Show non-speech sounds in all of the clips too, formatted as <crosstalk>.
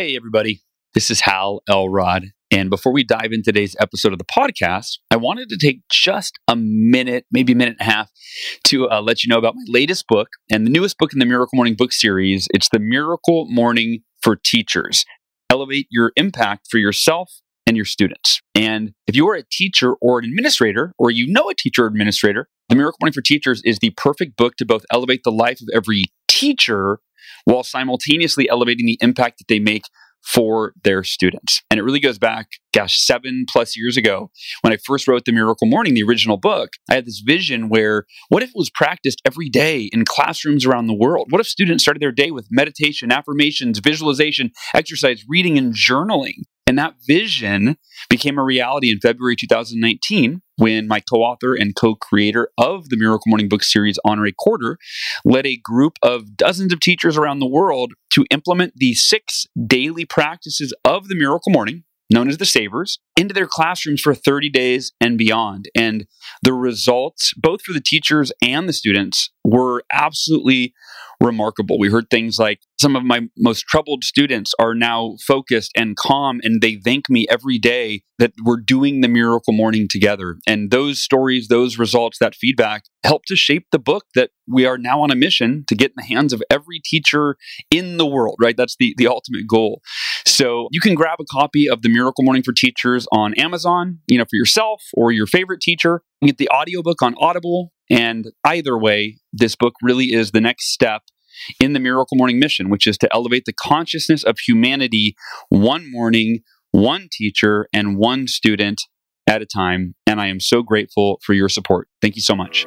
Hey, everybody. This is Hal Elrod. And before we dive into today's episode of the podcast, I wanted to take just a minute, maybe a minute and a half, to uh, let you know about my latest book and the newest book in the Miracle Morning book series. It's The Miracle Morning for Teachers. Elevate your impact for yourself and your students. And if you are a teacher or an administrator, or you know a teacher or administrator, The Miracle Morning for Teachers is the perfect book to both elevate the life of every teacher while simultaneously elevating the impact that they make for their students. And it really goes back, gosh, seven plus years ago when I first wrote The Miracle Morning, the original book. I had this vision where what if it was practiced every day in classrooms around the world? What if students started their day with meditation, affirmations, visualization, exercise, reading, and journaling? And that vision became a reality in February 2019 when my co author and co creator of the Miracle Morning book series, Honore Corder, led a group of dozens of teachers around the world to implement the six daily practices of the Miracle Morning, known as the Savers, into their classrooms for 30 days and beyond. And the results, both for the teachers and the students, were absolutely remarkable. We heard things like some of my most troubled students are now focused and calm, and they thank me every day that we're doing the miracle morning together. And those stories, those results, that feedback helped to shape the book that we are now on a mission to get in the hands of every teacher in the world, right? That's the, the ultimate goal. So you can grab a copy of the Miracle Morning for Teachers on Amazon, you know, for yourself or your favorite teacher. You get the audiobook on Audible. And either way, this book really is the next step in the Miracle Morning mission, which is to elevate the consciousness of humanity one morning, one teacher, and one student at a time. And I am so grateful for your support. Thank you so much.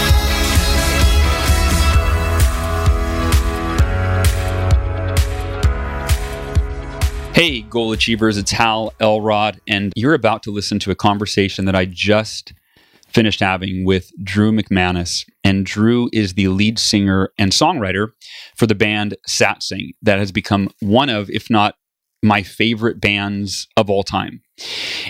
Hey, goal achievers, it's Hal Elrod, and you're about to listen to a conversation that I just finished having with Drew McManus. And Drew is the lead singer and songwriter for the band Satsang that has become one of, if not my favorite bands of all time.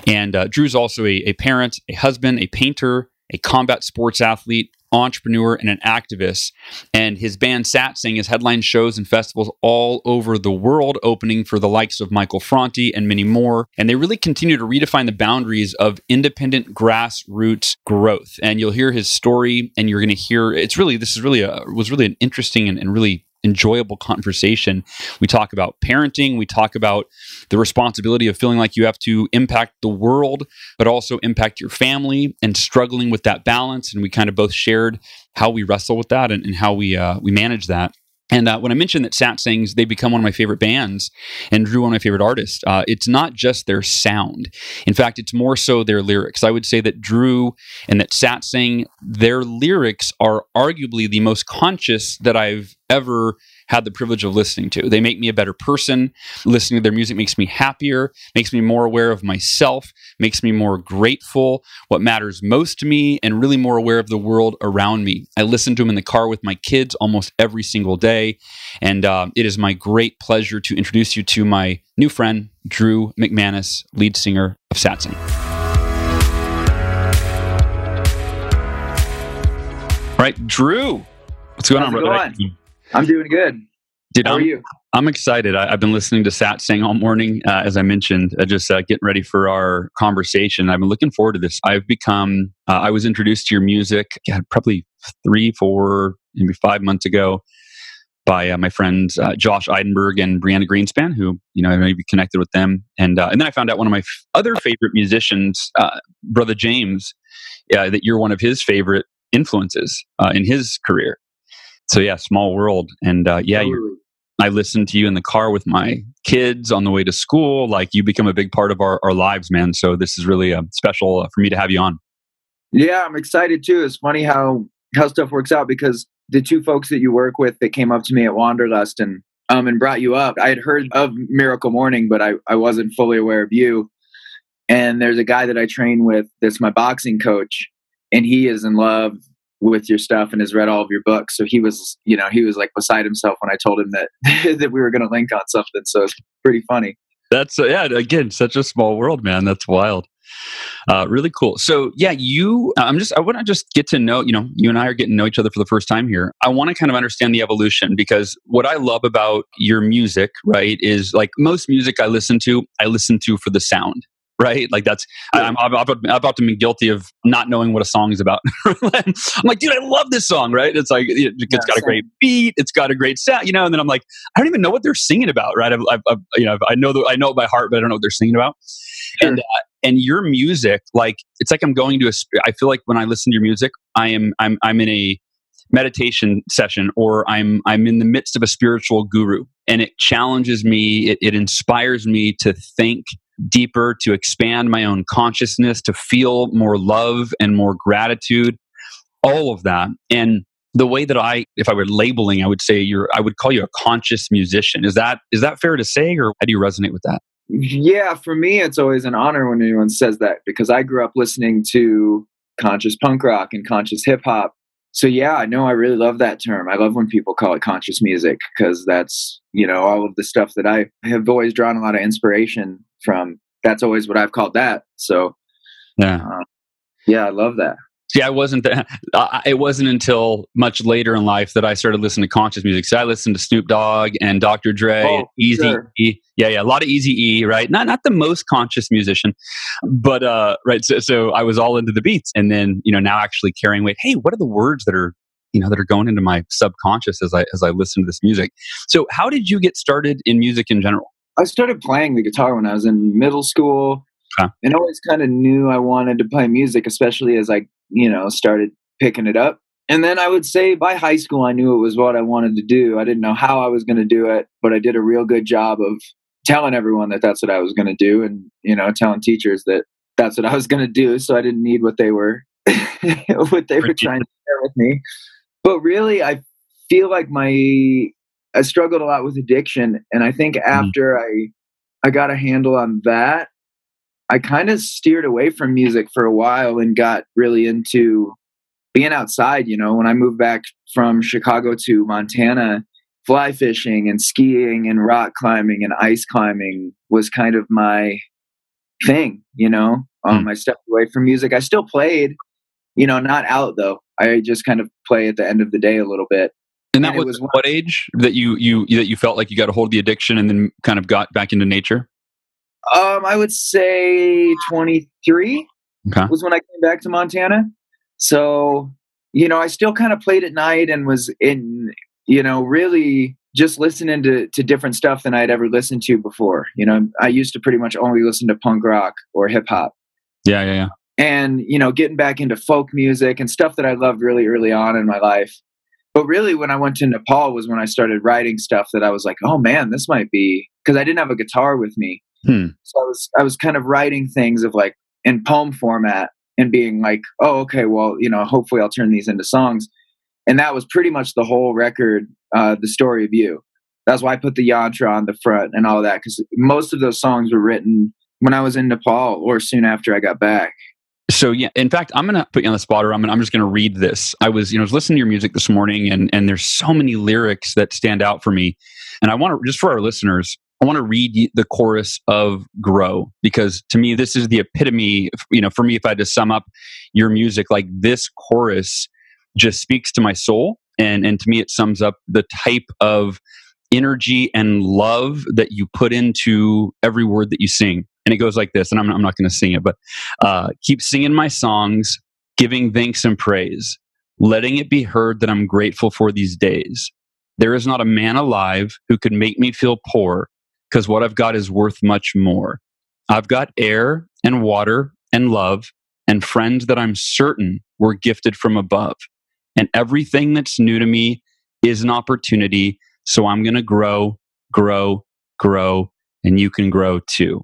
And uh, Drew's also a, a parent, a husband, a painter, a combat sports athlete, entrepreneur, and an activist. And his band Sat Satsang has headline shows and festivals all over the world, opening for the likes of Michael Franti and many more. And they really continue to redefine the boundaries of independent grassroots growth. And you'll hear his story, and you're going to hear it's really this is really a was really an interesting and, and really enjoyable conversation. We talk about parenting, we talk about the responsibility of feeling like you have to impact the world, but also impact your family and struggling with that balance. And we kind of both shared how we wrestle with that and, and how we uh, we manage that. And uh, when I mentioned that Satsang, they become one of my favorite bands and Drew one of my favorite artists, uh, it's not just their sound. In fact, it's more so their lyrics. I would say that Drew and that Satsang, their lyrics are arguably the most conscious that I've ever had the privilege of listening to. They make me a better person. Listening to their music makes me happier, makes me more aware of myself, makes me more grateful, what matters most to me, and really more aware of the world around me. I listen to them in the car with my kids almost every single day. And uh, it is my great pleasure to introduce you to my new friend, Drew McManus, lead singer of Satsang. All right, Drew, what's going How's on, brother? going? I'm doing good. Dude, How are I'm, you? I'm excited. I, I've been listening to Sat Satsang all morning, uh, as I mentioned, uh, just uh, getting ready for our conversation. I've been looking forward to this. I've become, uh, I was introduced to your music God, probably three, four, maybe five months ago by uh, my friends uh, Josh Eidenberg and Brianna Greenspan, who, you know, I maybe connected with them. And, uh, and then I found out one of my f- other favorite musicians, uh, Brother James, uh, that you're one of his favorite influences uh, in his career. So yeah, small world. And uh, yeah, I listen to you in the car with my kids on the way to school. Like you become a big part of our, our lives, man. So this is really uh, special uh, for me to have you on. Yeah, I'm excited too. It's funny how how stuff works out because the two folks that you work with that came up to me at Wanderlust and um, and brought you up. I had heard of Miracle Morning, but I, I wasn't fully aware of you. And there's a guy that I train with that's my boxing coach, and he is in love with your stuff and has read all of your books. So he was, you know, he was like beside himself when I told him that <laughs> that we were going to link on something. So it's pretty funny. That's uh, yeah. Again, such a small world, man. That's wild. Uh, really cool. So yeah, you. I'm just. I want to just get to know. You know, you and I are getting to know each other for the first time here. I want to kind of understand the evolution because what I love about your music, right, is like most music I listen to, I listen to for the sound right? Like that's yeah. I'm, I'm, I'm, about to be guilty of not knowing what a song is about. <laughs> I'm like, dude, I love this song, right? It's like it, has yeah, got a great beat, it's got a great sound, you know. And then I'm like, I don't even know what they're singing about, right? I've, I've, I've you know, I know the, I know it by heart, but I don't know what they're singing about. Sure. And uh, and your music, like it's like I'm going to a. I feel like when I listen to your music, I am I'm I'm in a meditation session or I'm I'm in the midst of a spiritual guru and it challenges me it, it inspires me to think deeper, to expand my own consciousness, to feel more love and more gratitude, all of that. And the way that I, if I were labeling, I would say you're, I would call you a conscious musician. Is that is that fair to say, or how do you resonate with that? Yeah, for me, it's always an honor when anyone says that because I grew up listening to conscious punk rock and conscious hip hop. So yeah, I know I really love that term. I love when people call it conscious music because that's, you know, all of the stuff that I have always drawn a lot of inspiration from that's always what I've called that. So yeah, uh, yeah, I love that. See, I wasn't. The, <laughs> uh, it wasn't until much later in life that I started listening to conscious music. So I listened to Snoop Dogg and Dr. Dre, oh, Eazy sure. E. Yeah, yeah, a lot of Easy E. Right, not not the most conscious musician, but uh, right. So, so I was all into the beats, and then you know now actually carrying weight. Hey, what are the words that are you know that are going into my subconscious as I as I listen to this music? So, how did you get started in music in general? I started playing the guitar when I was in middle school huh. and always kind of knew I wanted to play music, especially as I, you know, started picking it up. And then I would say by high school, I knew it was what I wanted to do. I didn't know how I was going to do it, but I did a real good job of telling everyone that that's what I was going to do and, you know, telling teachers that that's what I was going to do. So I didn't need what they were, <laughs> what they were trying to share with me. But really, I feel like my I struggled a lot with addiction, and I think mm. after mm. I I got a handle on that, I kind of steered away from music for a while and got really into being outside. You know, when I moved back from Chicago to Montana, fly fishing and skiing and rock climbing and ice climbing was kind of my thing. You know, um, mm. I stepped away from music. I still played, you know, not out though. I just kind of play at the end of the day a little bit. And that and was, was what age that you you that you felt like you got a hold of the addiction and then kind of got back into nature? Um, I would say 23 okay. was when I came back to Montana. So, you know, I still kind of played at night and was in, you know, really just listening to, to different stuff than I'd ever listened to before. You know, I used to pretty much only listen to punk rock or hip hop. Yeah, yeah, yeah. And, you know, getting back into folk music and stuff that I loved really early on in my life but really when i went to nepal was when i started writing stuff that i was like oh man this might be because i didn't have a guitar with me hmm. so i was i was kind of writing things of like in poem format and being like oh okay well you know hopefully i'll turn these into songs and that was pretty much the whole record uh, the story of you that's why i put the yantra on the front and all that because most of those songs were written when i was in nepal or soon after i got back so yeah, in fact, I'm gonna put you on the spot, or I'm gonna, I'm just gonna read this. I was, you know, I was listening to your music this morning, and and there's so many lyrics that stand out for me, and I want to just for our listeners, I want to read the chorus of "Grow" because to me, this is the epitome. You know, for me, if I had to sum up your music, like this chorus just speaks to my soul, and and to me, it sums up the type of energy and love that you put into every word that you sing and it goes like this and i'm, I'm not going to sing it but uh, keep singing my songs giving thanks and praise letting it be heard that i'm grateful for these days there is not a man alive who could make me feel poor because what i've got is worth much more i've got air and water and love and friends that i'm certain were gifted from above and everything that's new to me is an opportunity so i'm going to grow grow grow and you can grow too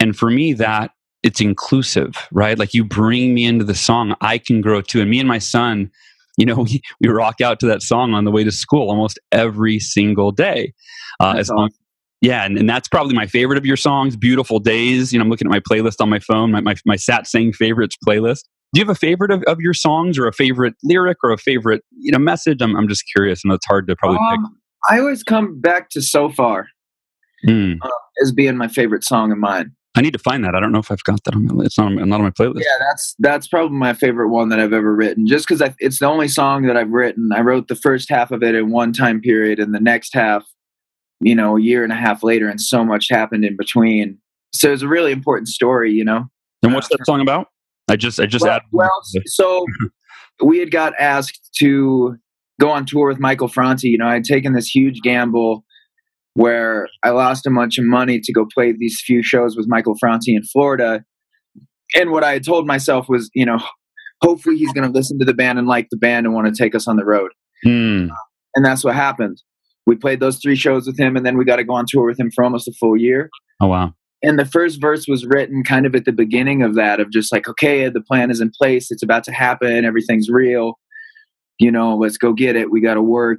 and for me, that it's inclusive, right? Like you bring me into the song, I can grow too. And me and my son, you know, <laughs> we, we rock out to that song on the way to school almost every single day. Uh, as long, yeah, and, and that's probably my favorite of your songs, Beautiful Days. You know, I'm looking at my playlist on my phone, my, my, my Satsang favorites playlist. Do you have a favorite of, of your songs or a favorite lyric or a favorite, you know, message? I'm, I'm just curious. and it's hard to probably um, pick. I always come back to So Far mm. uh, as being my favorite song of mine. I need to find that. I don't know if I've got that on my. list. It's not on, not on my playlist. Yeah, that's that's probably my favorite one that I've ever written. Just because it's the only song that I've written. I wrote the first half of it in one time period, and the next half, you know, a year and a half later, and so much happened in between. So it's a really important story, you know. And what's that song about? I just I just well, added. Well, so we had got asked to go on tour with Michael Franti. You know, I had taken this huge gamble where I lost a bunch of money to go play these few shows with Michael Franti in Florida. And what I had told myself was, you know, hopefully he's going to listen to the band and like the band and want to take us on the road. Mm. And that's what happened. We played those three shows with him, and then we got to go on tour with him for almost a full year. Oh, wow. And the first verse was written kind of at the beginning of that, of just like, okay, the plan is in place, it's about to happen, everything's real. You know, let's go get it. We got to work.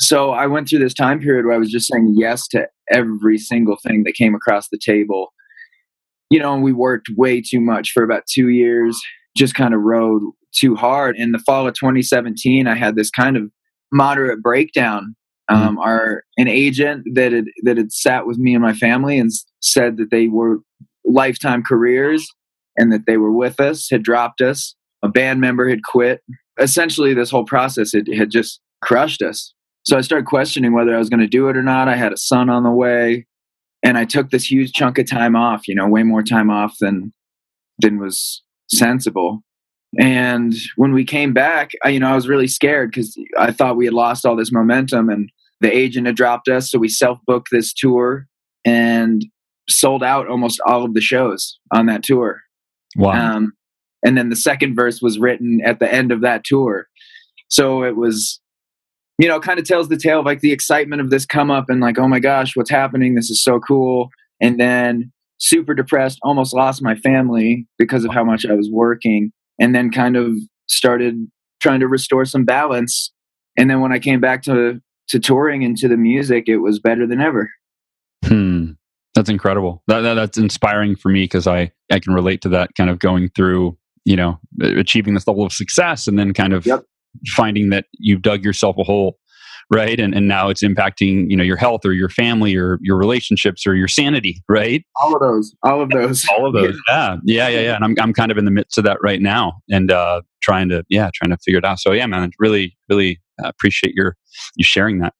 So I went through this time period where I was just saying yes to every single thing that came across the table. You know, and we worked way too much for about two years, just kind of rode too hard. In the fall of 2017, I had this kind of moderate breakdown. Mm-hmm. Um, our an agent that had that had sat with me and my family and said that they were lifetime careers and that they were with us had dropped us. A band member had quit. Essentially, this whole process had, had just crushed us. So I started questioning whether I was going to do it or not. I had a son on the way, and I took this huge chunk of time off. You know, way more time off than than was sensible. And when we came back, I, you know, I was really scared because I thought we had lost all this momentum, and the agent had dropped us. So we self booked this tour and sold out almost all of the shows on that tour. Wow. Um, and then the second verse was written at the end of that tour. So it was you know, kind of tells the tale of like the excitement of this come up and like, oh my gosh, what's happening? This is so cool. And then super depressed, almost lost my family because of how much I was working. And then kind of started trying to restore some balance. And then when I came back to to touring and to the music, it was better than ever. Hmm. That's incredible. That, that that's inspiring for me because I I can relate to that kind of going through, you know, achieving this level of success and then kind of yep finding that you've dug yourself a hole right? And and now it's impacting you know your health or your family or your relationships or your sanity right? All of those all of those. <laughs> All of those. <laughs> Yeah. Yeah yeah yeah. And i'm i'm kind of in the midst of that right now and uh trying to yeah trying to figure it out. So yeah man really really appreciate your you sharing that.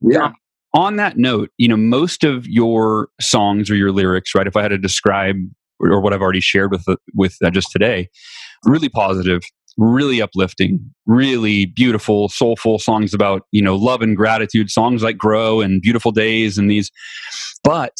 Yeah. Um, on that note you know most of your songs or your lyrics right if i had to describe or what i've already shared with with uh, just today really positive really uplifting, really beautiful, soulful songs about, you know, love and gratitude, songs like Grow and Beautiful Days and these. But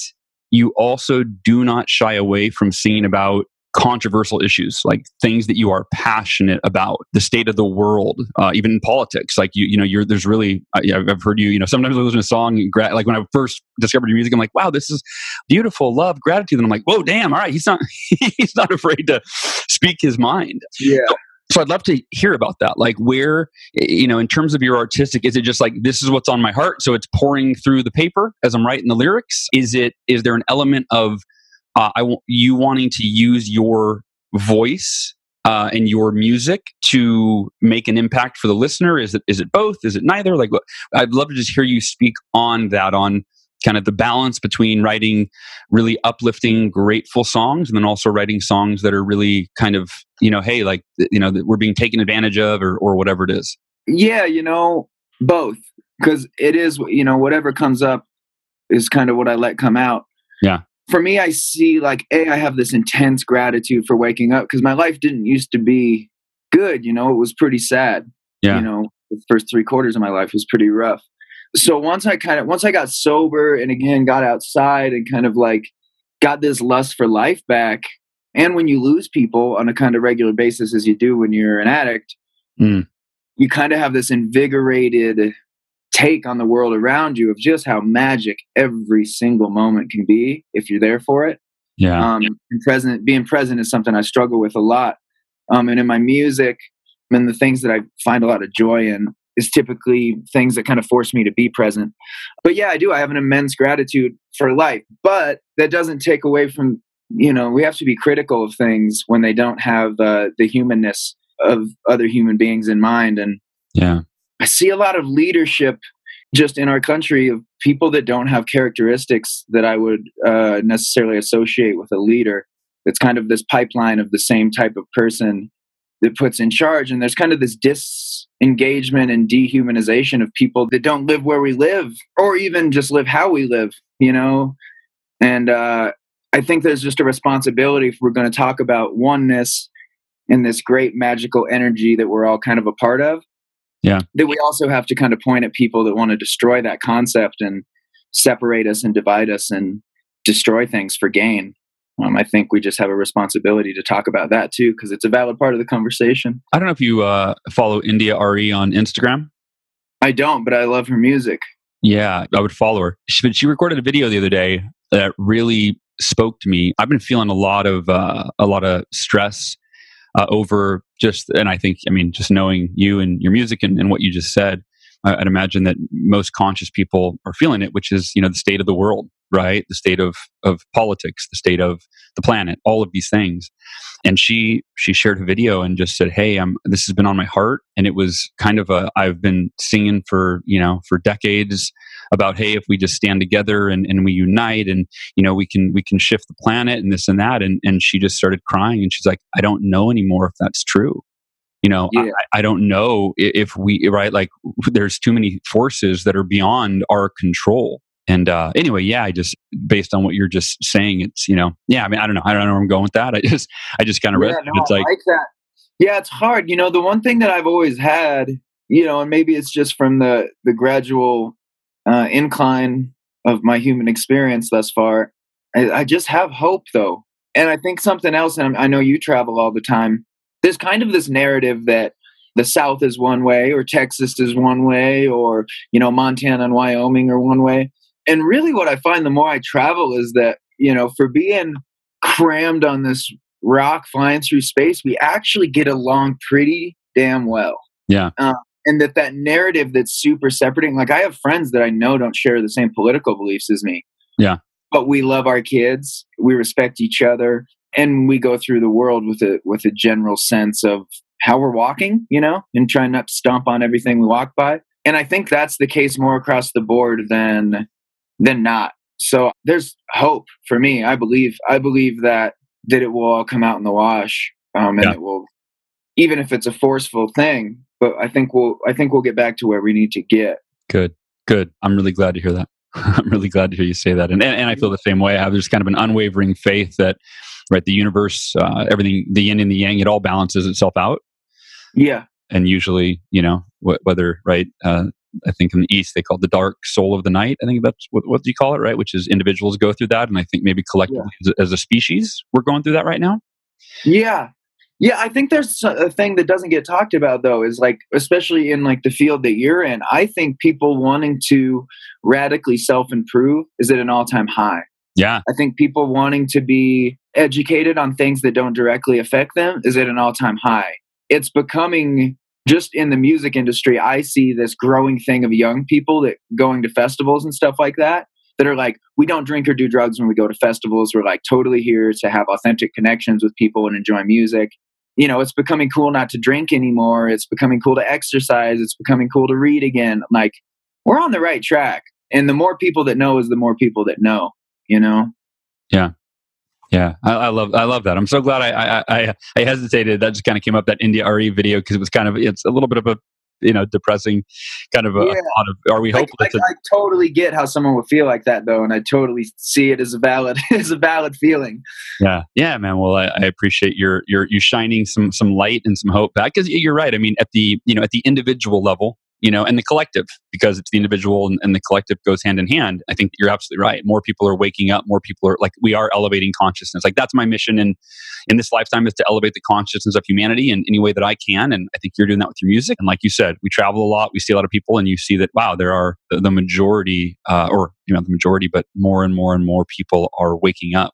you also do not shy away from singing about controversial issues like things that you are passionate about the state of the world uh, even in politics. Like you you know you're there's really I, have heard you you know sometimes I listen to a song like when I first discovered your music I'm like wow this is beautiful love gratitude and I'm like whoa damn all right he's not <laughs> he's not afraid to speak his mind. Yeah. So, so I'd love to hear about that. Like where, you know, in terms of your artistic, is it just like this is what's on my heart, so it's pouring through the paper as I'm writing the lyrics? Is it is there an element of uh, I want you wanting to use your voice uh, and your music to make an impact for the listener? Is it is it both? Is it neither? Like, I'd love to just hear you speak on that on kind of the balance between writing really uplifting, grateful songs and then also writing songs that are really kind of, you know, hey, like, you know, that we're being taken advantage of or, or whatever it is? Yeah, you know, both. Because it is, you know, whatever comes up is kind of what I let come out. Yeah. For me, I see like, A, I have this intense gratitude for waking up because my life didn't used to be good. You know, it was pretty sad. Yeah. You know, the first three quarters of my life was pretty rough so once I kind of once I got sober and again got outside and kind of like got this lust for life back, and when you lose people on a kind of regular basis as you do when you're an addict, mm. you kind of have this invigorated take on the world around you of just how magic every single moment can be if you're there for it. Yeah. Um, present, being present is something I struggle with a lot. Um, and in my music, and the things that I find a lot of joy in is typically things that kind of force me to be present. But yeah, I do. I have an immense gratitude for life, but that doesn't take away from, you know, we have to be critical of things when they don't have uh, the humanness of other human beings in mind. And yeah, I see a lot of leadership just in our country of people that don't have characteristics that I would uh, necessarily associate with a leader. It's kind of this pipeline of the same type of person that puts in charge. And there's kind of this disengagement and dehumanization of people that don't live where we live or even just live how we live, you know? And uh, I think there's just a responsibility if we're going to talk about oneness and this great magical energy that we're all kind of a part of. Yeah. That we also have to kind of point at people that want to destroy that concept and separate us and divide us and destroy things for gain. Um, I think we just have a responsibility to talk about that too, because it's a valid part of the conversation. I don't know if you uh, follow India.Arie on Instagram. I don't, but I love her music. Yeah, I would follow her. She, she recorded a video the other day that really spoke to me. I've been feeling a lot of uh, a lot of stress uh, over just, and I think, I mean, just knowing you and your music and, and what you just said, I'd imagine that most conscious people are feeling it, which is you know the state of the world, right? The state of of politics, the state of the planet, all of these things. And she she shared a video and just said, "Hey, I'm this has been on my heart." And it was kind of a I've been singing for you know for decades about hey if we just stand together and, and we unite and you know we can we can shift the planet and this and that and and she just started crying and she's like i don't know anymore if that's true you know yeah. I, I, don't know if we right like there's too many forces that are beyond our control and uh, anyway yeah i just based on what you're just saying it's you know yeah i mean i don't know i don't know where i'm going with that. <laughs> I just i just kind of yeah, no, it's like, like that. Yeah it's hard you know the one thing that i've always had you know and maybe it's just from the the gradual uh, incline of my human experience thus far I, I just have hope though. And i think something else and i know you travel all the time there's kind of this narrative that the South is one way, or Texas is one way, or you know Montana and Wyoming are one way. And really, what I find the more I travel is that you know for being crammed on this rock flying through space, we actually get along pretty damn well. Yeah. Uh, and that that narrative that's super separating. Like I have friends that I know don't share the same political beliefs as me. Yeah. But we love our kids. We respect each other and we go through the world with a with a general sense of how we're walking, you know, and trying not to stomp on everything we walk by. And I think that's the case more across the board than than not. So there's hope for me. I believe I believe that that it will all come out in the wash, um, and yeah. it will, even if it's a forceful thing. But I think we'll I think we'll get back to where we need to get. Good, good. I'm really glad to hear that. <laughs> I'm really glad to hear you say that, and and, and I feel the same way. I have just kind of an unwavering faith that right? The universe, uh, everything, the yin and the yang, it all balances itself out. Yeah. And usually, you know, wh- whether, right, uh, I think in the East they call it the dark soul of the night. I think that's what, what do you call it, right? Which is individuals go through that. And I think maybe collectively yeah. as, as a species, we're going through that right now. Yeah. Yeah, I think there's a thing that doesn't get talked about though is like especially in like the field that you're in, I think people wanting to radically self-improve is at an all-time high. Yeah. I think people wanting to be educated on things that don't directly affect them is at an all time high. It's becoming just in the music industry, I see this growing thing of young people that going to festivals and stuff like that that are like, we don't drink or do drugs when we go to festivals. We're like totally here to have authentic connections with people and enjoy music. You know, it's becoming cool not to drink anymore. It's becoming cool to exercise. It's becoming cool to read again. Like, we're on the right track. And the more people that know is the more people that know, you know? Yeah. Yeah, I, I, love I love that. I'm so glad I I, I hesitated. That just kind of came up that India.Arie video because it was kind of it's a little bit of a you know depressing kind of a, yeah. thought of are we hopeful? I, I, I, totally get how someone would feel like that though, and I totally see it as a valid <laughs> as a valid feeling. Yeah, yeah, man. Well, I, I appreciate your your you shining some some light and some hope back because you're right. I mean, at the you know at the individual level, you know, and the collective, because it's the individual and, and, the collective goes hand in hand. I think you're absolutely right. More people are waking up. More people are like, we are elevating consciousness. Like that's my mission in, in this lifetime is to elevate the consciousness of humanity in any way that I can. And I think you're doing that with your music. And like you said, we travel a lot. We see a lot of people and you see that, wow, there are the, the majority, uh, or, you know, the majority, but more and more and more people are waking up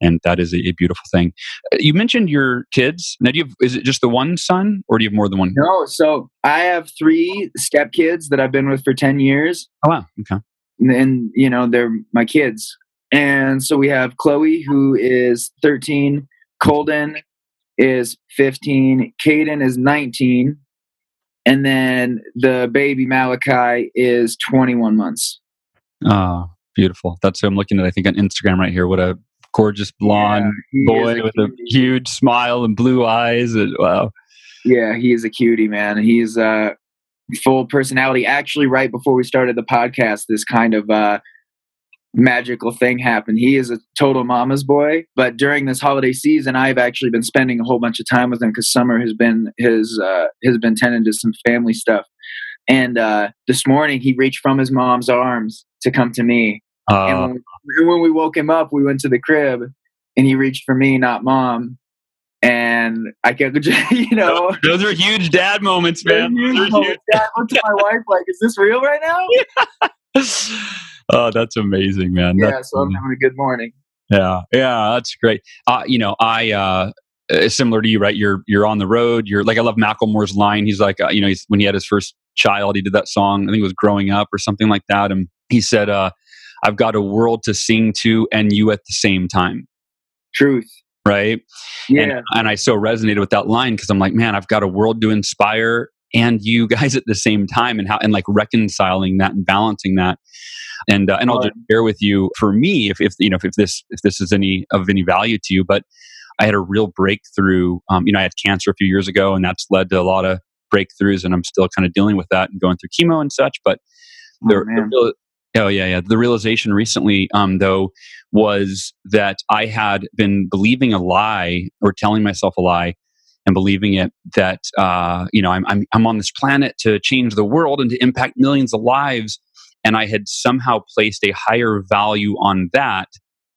and that is a, a, beautiful thing. Uh, you mentioned your kids. Now, do you have, is it just the one son, or do you have more than one? No, so I have three stepkids that I've been with for ten years. Oh wow, okay. And, and you know they're my kids, and so we have Chloe who is thirteen, Colden is fifteen, Caden is nineteen, and then the baby Malachi is twenty-one months. Oh, beautiful. That's who I'm looking at. I think on Instagram right here. What a gorgeous blonde yeah, boy with cutie. a huge smile and blue eyes. And wow. Yeah, he is a cutie, man. He's uh full personality. Actually, right before we started the podcast, this kind of uh magical thing happened. He is a total mama's boy, but during this holiday season, I've actually been spending a whole bunch of time with him because summer has been his uh, has been tending to some family stuff. And uh, this morning, he reached from his mom's arms to come to me, uh, and when we, woke him up, we went to the crib and he reached for me, not mom. And I could, <laughs> you know, those are huge dad moments, man. Huge moments. Dad looked at my wife like, "Is this real right now?" <laughs> oh, that's amazing, man. Yeah, that's so I'm having a good morning. Yeah, yeah, that's great. Uh, you know, I uh, similar to you, right? You're you're on the road. You're like I love Macklemore's line. He's like, uh, you know, he's, when he had his first child, he did that song. I think it was "Growing Up" or something like that, and he said, uh, I've got a world to sing to and you at the same time. Truth. Right. Yeah. And, and I so resonated with that line because I'm like, man, I've got a world to inspire and you <laughs> guys at the same time and how and like reconciling that and balancing that and uh, and I'll just share with you for me if, if you know if, if this if this is any of any value to you but I had a real breakthrough um, you know I had cancer a few years ago and that's led to a lot of breakthroughs and I'm still kind of dealing with that and going through chemo and such but oh, the, the, real, Oh yeah, yeah. The realization recently, um, though, was that I had been believing a lie or telling myself a lie and believing it that uh, you know I'm, I'm I'm on this planet to change the world and to impact millions of lives, and I had somehow placed a higher value on that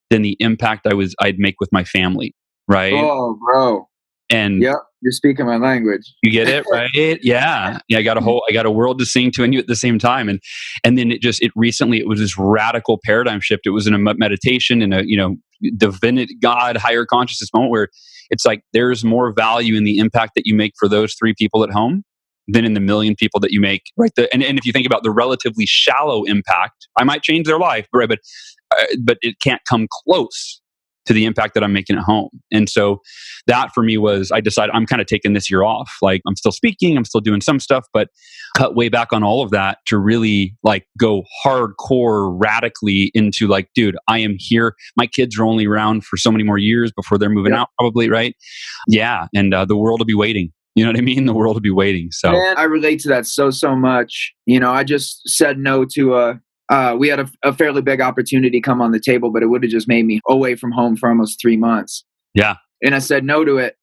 than the impact I was I'd make with my family. Right? Oh, bro. And yep, you're speaking my language. You get it, <laughs> right? yeah. Yeah. I got a whole I got a world to sing to and you at the same time. And and then it just it recently it was this radical paradigm shift. It was in a meditation in a, you know, divinity God, higher consciousness moment where it's like there's more value in the impact that you make for those three people at home than in the million people that you make right the, and, and if you think about the relatively shallow impact i might change their life right but uh, but it can't come close to the impact that I'm making at home. And so that for me was I decided I'm kind of taking this year off. Like I'm still speaking, I'm still doing some stuff, but cut way back on all of that to really like go hardcore radically into like, dude, I am here. My kids are only around for so many more years before they're moving yeah. out, probably, right? Yeah. And uh, the world will be waiting. You know what I mean? The world will be waiting. So Man, I relate to that so so much. You know, I just said no to a uh, we had a, a, fairly big opportunity come on the table, but it would have just made me away from home for almost three months. Yeah. And I said no to it.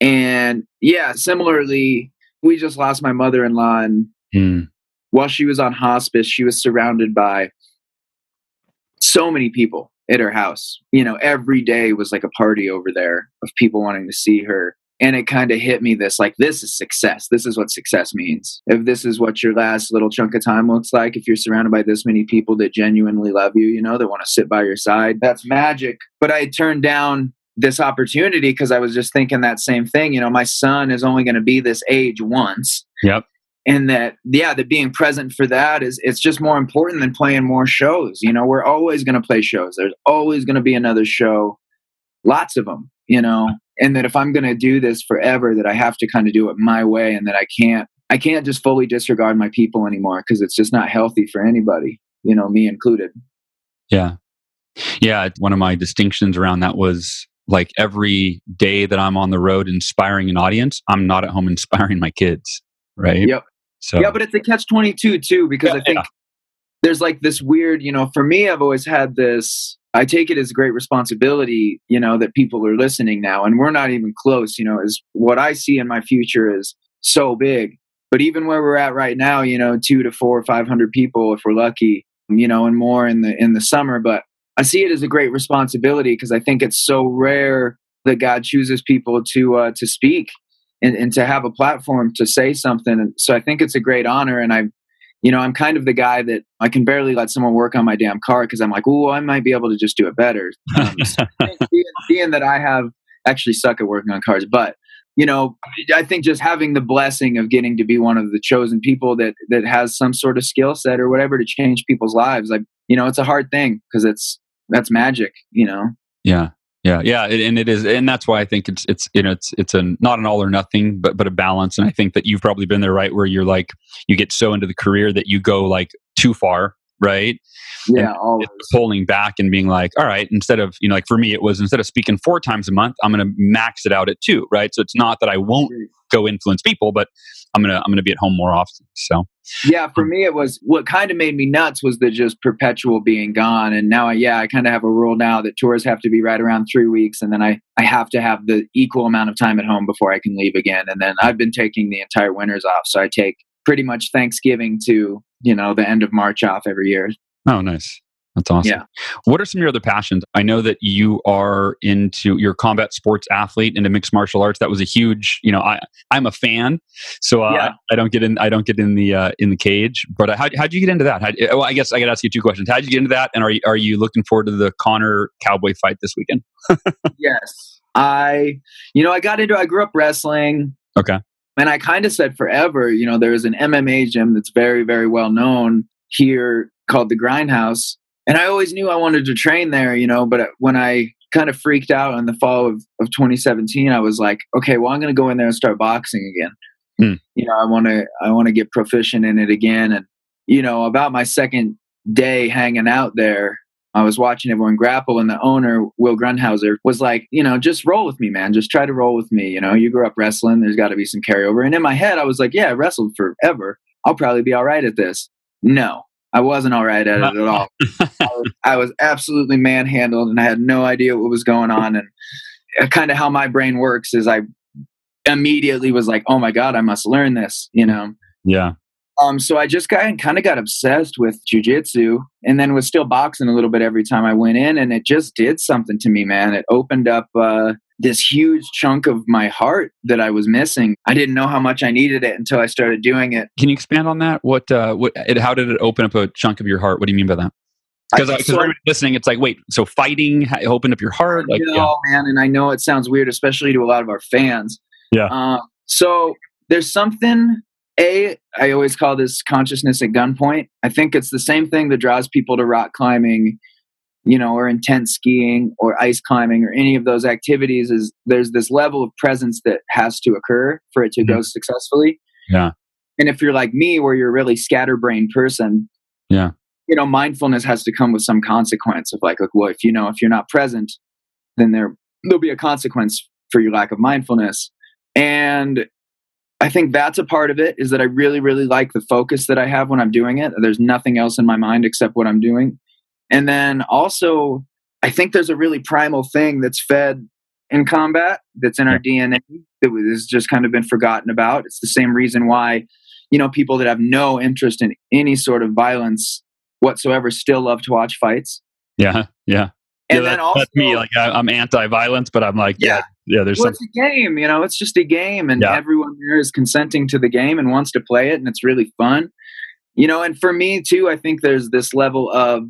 And yeah, similarly, we just lost my mother in law. And mm. while she was on hospice, she was surrounded by so many people at her house. You know, every day was like a party over there of people wanting to see her and it kind of hit me this like this is success. This is what success means. If this is what your last little chunk of time looks like if you're surrounded by this many people that genuinely love you you know that want to sit by your side that's magic. But i turned down this opportunity because i was just thinking that same thing you know my son is only going to be this age once. Yep. And that yeah that being present for that is it's just more important than playing more shows you know? We're always going to play shows. There's always going to be another show. Lots of them you know and that if i'm going to do this forever that i have to kind of do it my way and that i can't i can't just fully disregard my people anymore because it's just not healthy for anybody you know me included. Yeah. Yeah one of my distinctions around that was like every day that i'm on the road inspiring an audience i'm not at home <laughs> inspiring my kids right? Yep. So yeah but it's a catch 22 too because yeah, i think yeah. there's like this weird you know for me i've always had this I take it as a great responsibility, you know, that people are listening now, and we're not even close. You know, is what I see in my future is so big. But even where we're at right now, you know, two to four or five hundred people, if we're lucky, you know, and more in the in the summer. But I see it as a great responsibility because I think it's so rare that God chooses people to uh, to speak and, and to have a platform to say something. And so I think it's a great honor, and I you know, I'm kind of the guy that I can barely let someone work on my damn car because I'm like, oh, I might be able to just do it better. Um, so <laughs> <laughs> being, being that I have actually suck at working on cars, but you know, I think just having the blessing of getting to be one of the chosen people that that has some sort of skill set or whatever to change people's lives, like you know, it's a hard thing because it's that's magic, you know. Yeah, yeah, yeah, and it is, and that's why I think it's it's you know it's it's a not an all or nothing, but but a balance. And I think that you've probably been there, right, where you're like you get so into the career that you go like too far, right? Yeah, always. pulling back and being like, all right, instead of you know, like for me, it was instead of speaking four times a month, I'm going to max it out at two, right? So it's not that I won't go influence people, but I'm gonna I'm gonna be at home more often. So yeah, for hmm. me it was what kind of made me nuts was the just perpetual being gone. And now, I, yeah, I kind of have a rule now that tours have to be right around three weeks, and then I I have to have the equal amount of time at home before I can leave again. And then I've been taking the entire winters off, so I take pretty much Thanksgiving to you know the end of March off every year. Oh, nice. That's awesome. Yeah. What are some of your other passions? I know that you are into your combat sports athlete into mixed martial arts. That was a huge, you know, I I'm a fan, so uh, yeah. I, don't get in. I don't get in the uh, in the cage. But uh, how how'd you get into that? How, well, I guess I got to ask you two questions. How'd you get into that? And are you are you looking forward to the Conor Cowboy fight this weekend? <laughs> yes, I. You know, I got into. I grew up wrestling. Okay. And I kind of said forever. You know, there's an MMA gym that's very very well known here called the Grindhouse and I always knew I wanted to train there, you know, but when I kind of freaked out in the fall of, of 2017, I was like, okay, well, I'm going to go in there and start boxing again. Mm. You know, I want to, I want to get proficient in it again. And, you know, about my second day hanging out there, I was watching everyone grapple, and the owner, Will Grunhauser, was like, you know, just roll with me, man. Just try to roll with me. You know, you grew up wrestling. There's got to be some carryover. And in my head, I was like, yeah, I wrestled forever. I'll probably be all right at this. No, I wasn't all right at it at all. <laughs> I, was, I was absolutely manhandled and I had no idea what was going on. And uh, kind of how my brain works is I immediately was like, oh my God, I must learn this, you know? Yeah. Um, so I just got kind of got obsessed with jujitsu and then was still boxing a little bit every time I went in. And it just did something to me, man. It opened up, uh, this huge chunk of my heart that I was missing. I didn't know how much I needed it until I started doing it. Can you expand on that? What, uh, what, it, how did it open up a chunk of your heart? What do you mean by that? Because so, listening, it's like, wait, so fighting opened up your heart? Like, no, yeah. man, and I know it sounds weird, especially to a lot of our fans. Yeah. Uh, so there's something. A, I always call this consciousness at gunpoint. I think it's the same thing that draws people to rock climbing you know, or intense skiing or ice climbing or any of those activities is there's this level of presence that has to occur for it to mm-hmm. go successfully. Yeah. And if you're like me, where you're a really scatterbrained person, yeah, you know, mindfulness has to come with some consequence of like, like, well, if you know, if you're not present, then there there'll be a consequence for your lack of mindfulness. And I think that's a part of it is that I really, really like the focus that I have when I'm doing it. There's nothing else in my mind except what I'm doing. And then also, I think there's a really primal thing that's fed in combat that's in our DNA that has just kind of been forgotten about. It's the same reason why, you know, people that have no interest in any sort of violence whatsoever still love to watch fights. Yeah, yeah. And yeah, then also, that's me. Like I, am anti-violence, but I'm like, yeah, yeah. Yeah there's well, some... it's a game. You know, it's just a game, and yeah. everyone there is consenting to the game and wants to play it, and it's really fun. You know, and for me too, I think there's this level of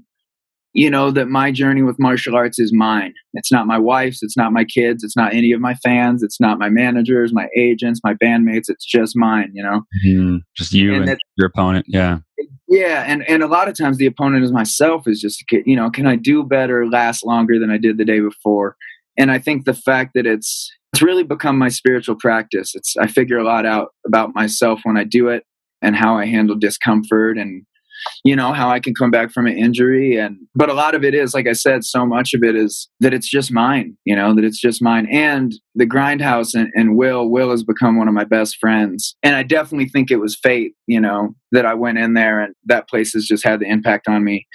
you know that my journey with martial arts is mine it's not my wife's it's not my kids it's not any of my fans it's not my managers my agents my bandmates it's just mine you know mm-hmm. just you and, and your opponent yeah yeah and and a lot of times the opponent is myself is just you know can i do better last longer than i did the day before and i think the fact that it's it's really become my spiritual practice. It's i figure a lot out about myself when i do it and how i handle discomfort and you know how i can come back from an injury. And but a lot of it is like i said so much of it is that it's just mine you know that it's just mine. And the grindhouse and, and will will has become one of my best friends. And i definitely think it was fate you know that i went in there and that place has just had the impact on me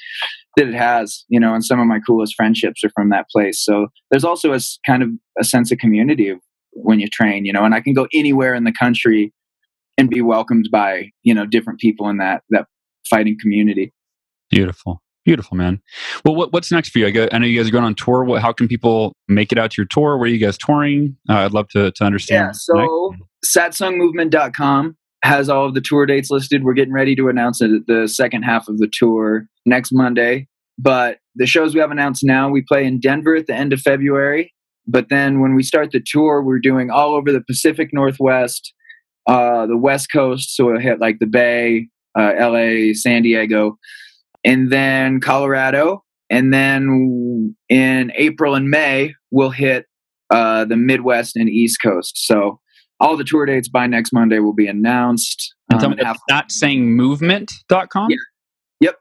that it has you know and some of my coolest friendships are from that place so there's also a kind of a sense of community when you train you know and i can go anywhere in the country and be welcomed by you know different people in that that fighting community. Beautiful. Beautiful, man. Well, what, what's next for you? I, I know you guys are going on tour. What, how can people make it out to your tour? Where are you guys touring? Uh, I'd love to, to understand. Yeah, so satsangmovement.com has all of the tour dates listed. We're getting ready to announce the second half of the tour next Monday. But the shows we have announced now, we play in Denver at the end of February. But then when we start the tour, we're doing all over the Pacific Northwest, uh, the West Coast. So we'll hit like the Bay, uh, LA, San Diego, and then Colorado. And then in April and May, we'll hit uh, the Midwest and East Coast. So all the tour dates by next Monday will be announced. And um, satsangmovement.com? Yeah. Yep.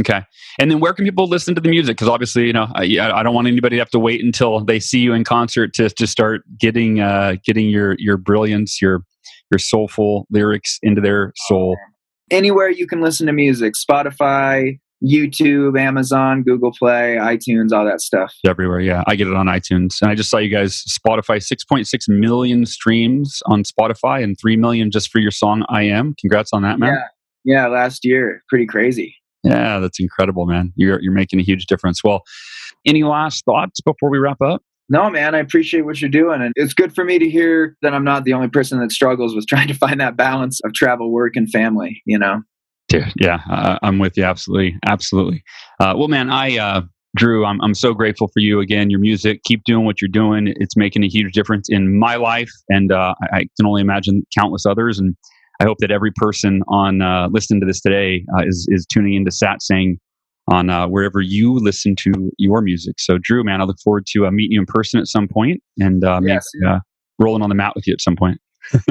Okay. And then where can people listen to the music? Because obviously, you know, I, I, don't want anybody to have to wait until they see you in concert to, to start getting uh, getting your your brilliance, your your soulful lyrics into their soul. Anywhere you can listen to music, Spotify, YouTube, Amazon, Google Play, iTunes, all that stuff. Everywhere, yeah. I get it on iTunes. And I just saw you guys Spotify 6.6 million streams on Spotify and 3 million just for your song I Am. Congrats on that, man. Yeah. Yeah, last year. Pretty crazy. Yeah, that's incredible, man. You're you're making a huge difference. Well, any last thoughts before we wrap up? No, man, I appreciate what you're doing. And it's good for me to hear that I'm not the only person that struggles with trying to find that balance of travel, work, and family, you know? Dude, yeah, uh, I'm with you. Absolutely. Absolutely. Uh, well, man, I, uh, Drew, I'm, I'm so grateful for you again, your music. Keep doing what you're doing. It's making a huge difference in my life. And uh, I, can only imagine countless others. And I hope that every person on uh, listening to this today uh, is, is tuning into Satsang on uh, wherever you listen to your music. So, Drew, man, I look forward to uh, meeting you in person at some point and uh, yes. maybe, uh, rolling on the mat with you at some point.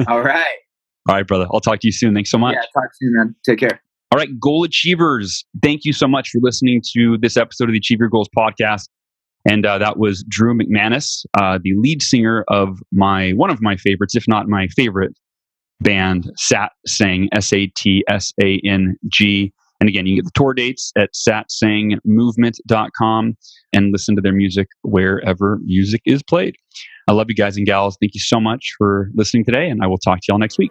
All right. <laughs> All right, brother. I'll talk to you soon. Thanks so much. Yeah, talk soon, man. Take care. All right, goal achievers. Thank you so much for listening to this episode of the Achieve Your Goals podcast. And uh, that was Drew McManus, uh, the lead singer of my one of my favorites, if not my favorite band, Sat Sang, S A T S A N G. And again, you can get the tour dates at satsangmovement.com and listen to their music wherever music is played. I love you guys and gals. Thank you so much for listening today, and I will talk to y'all next week.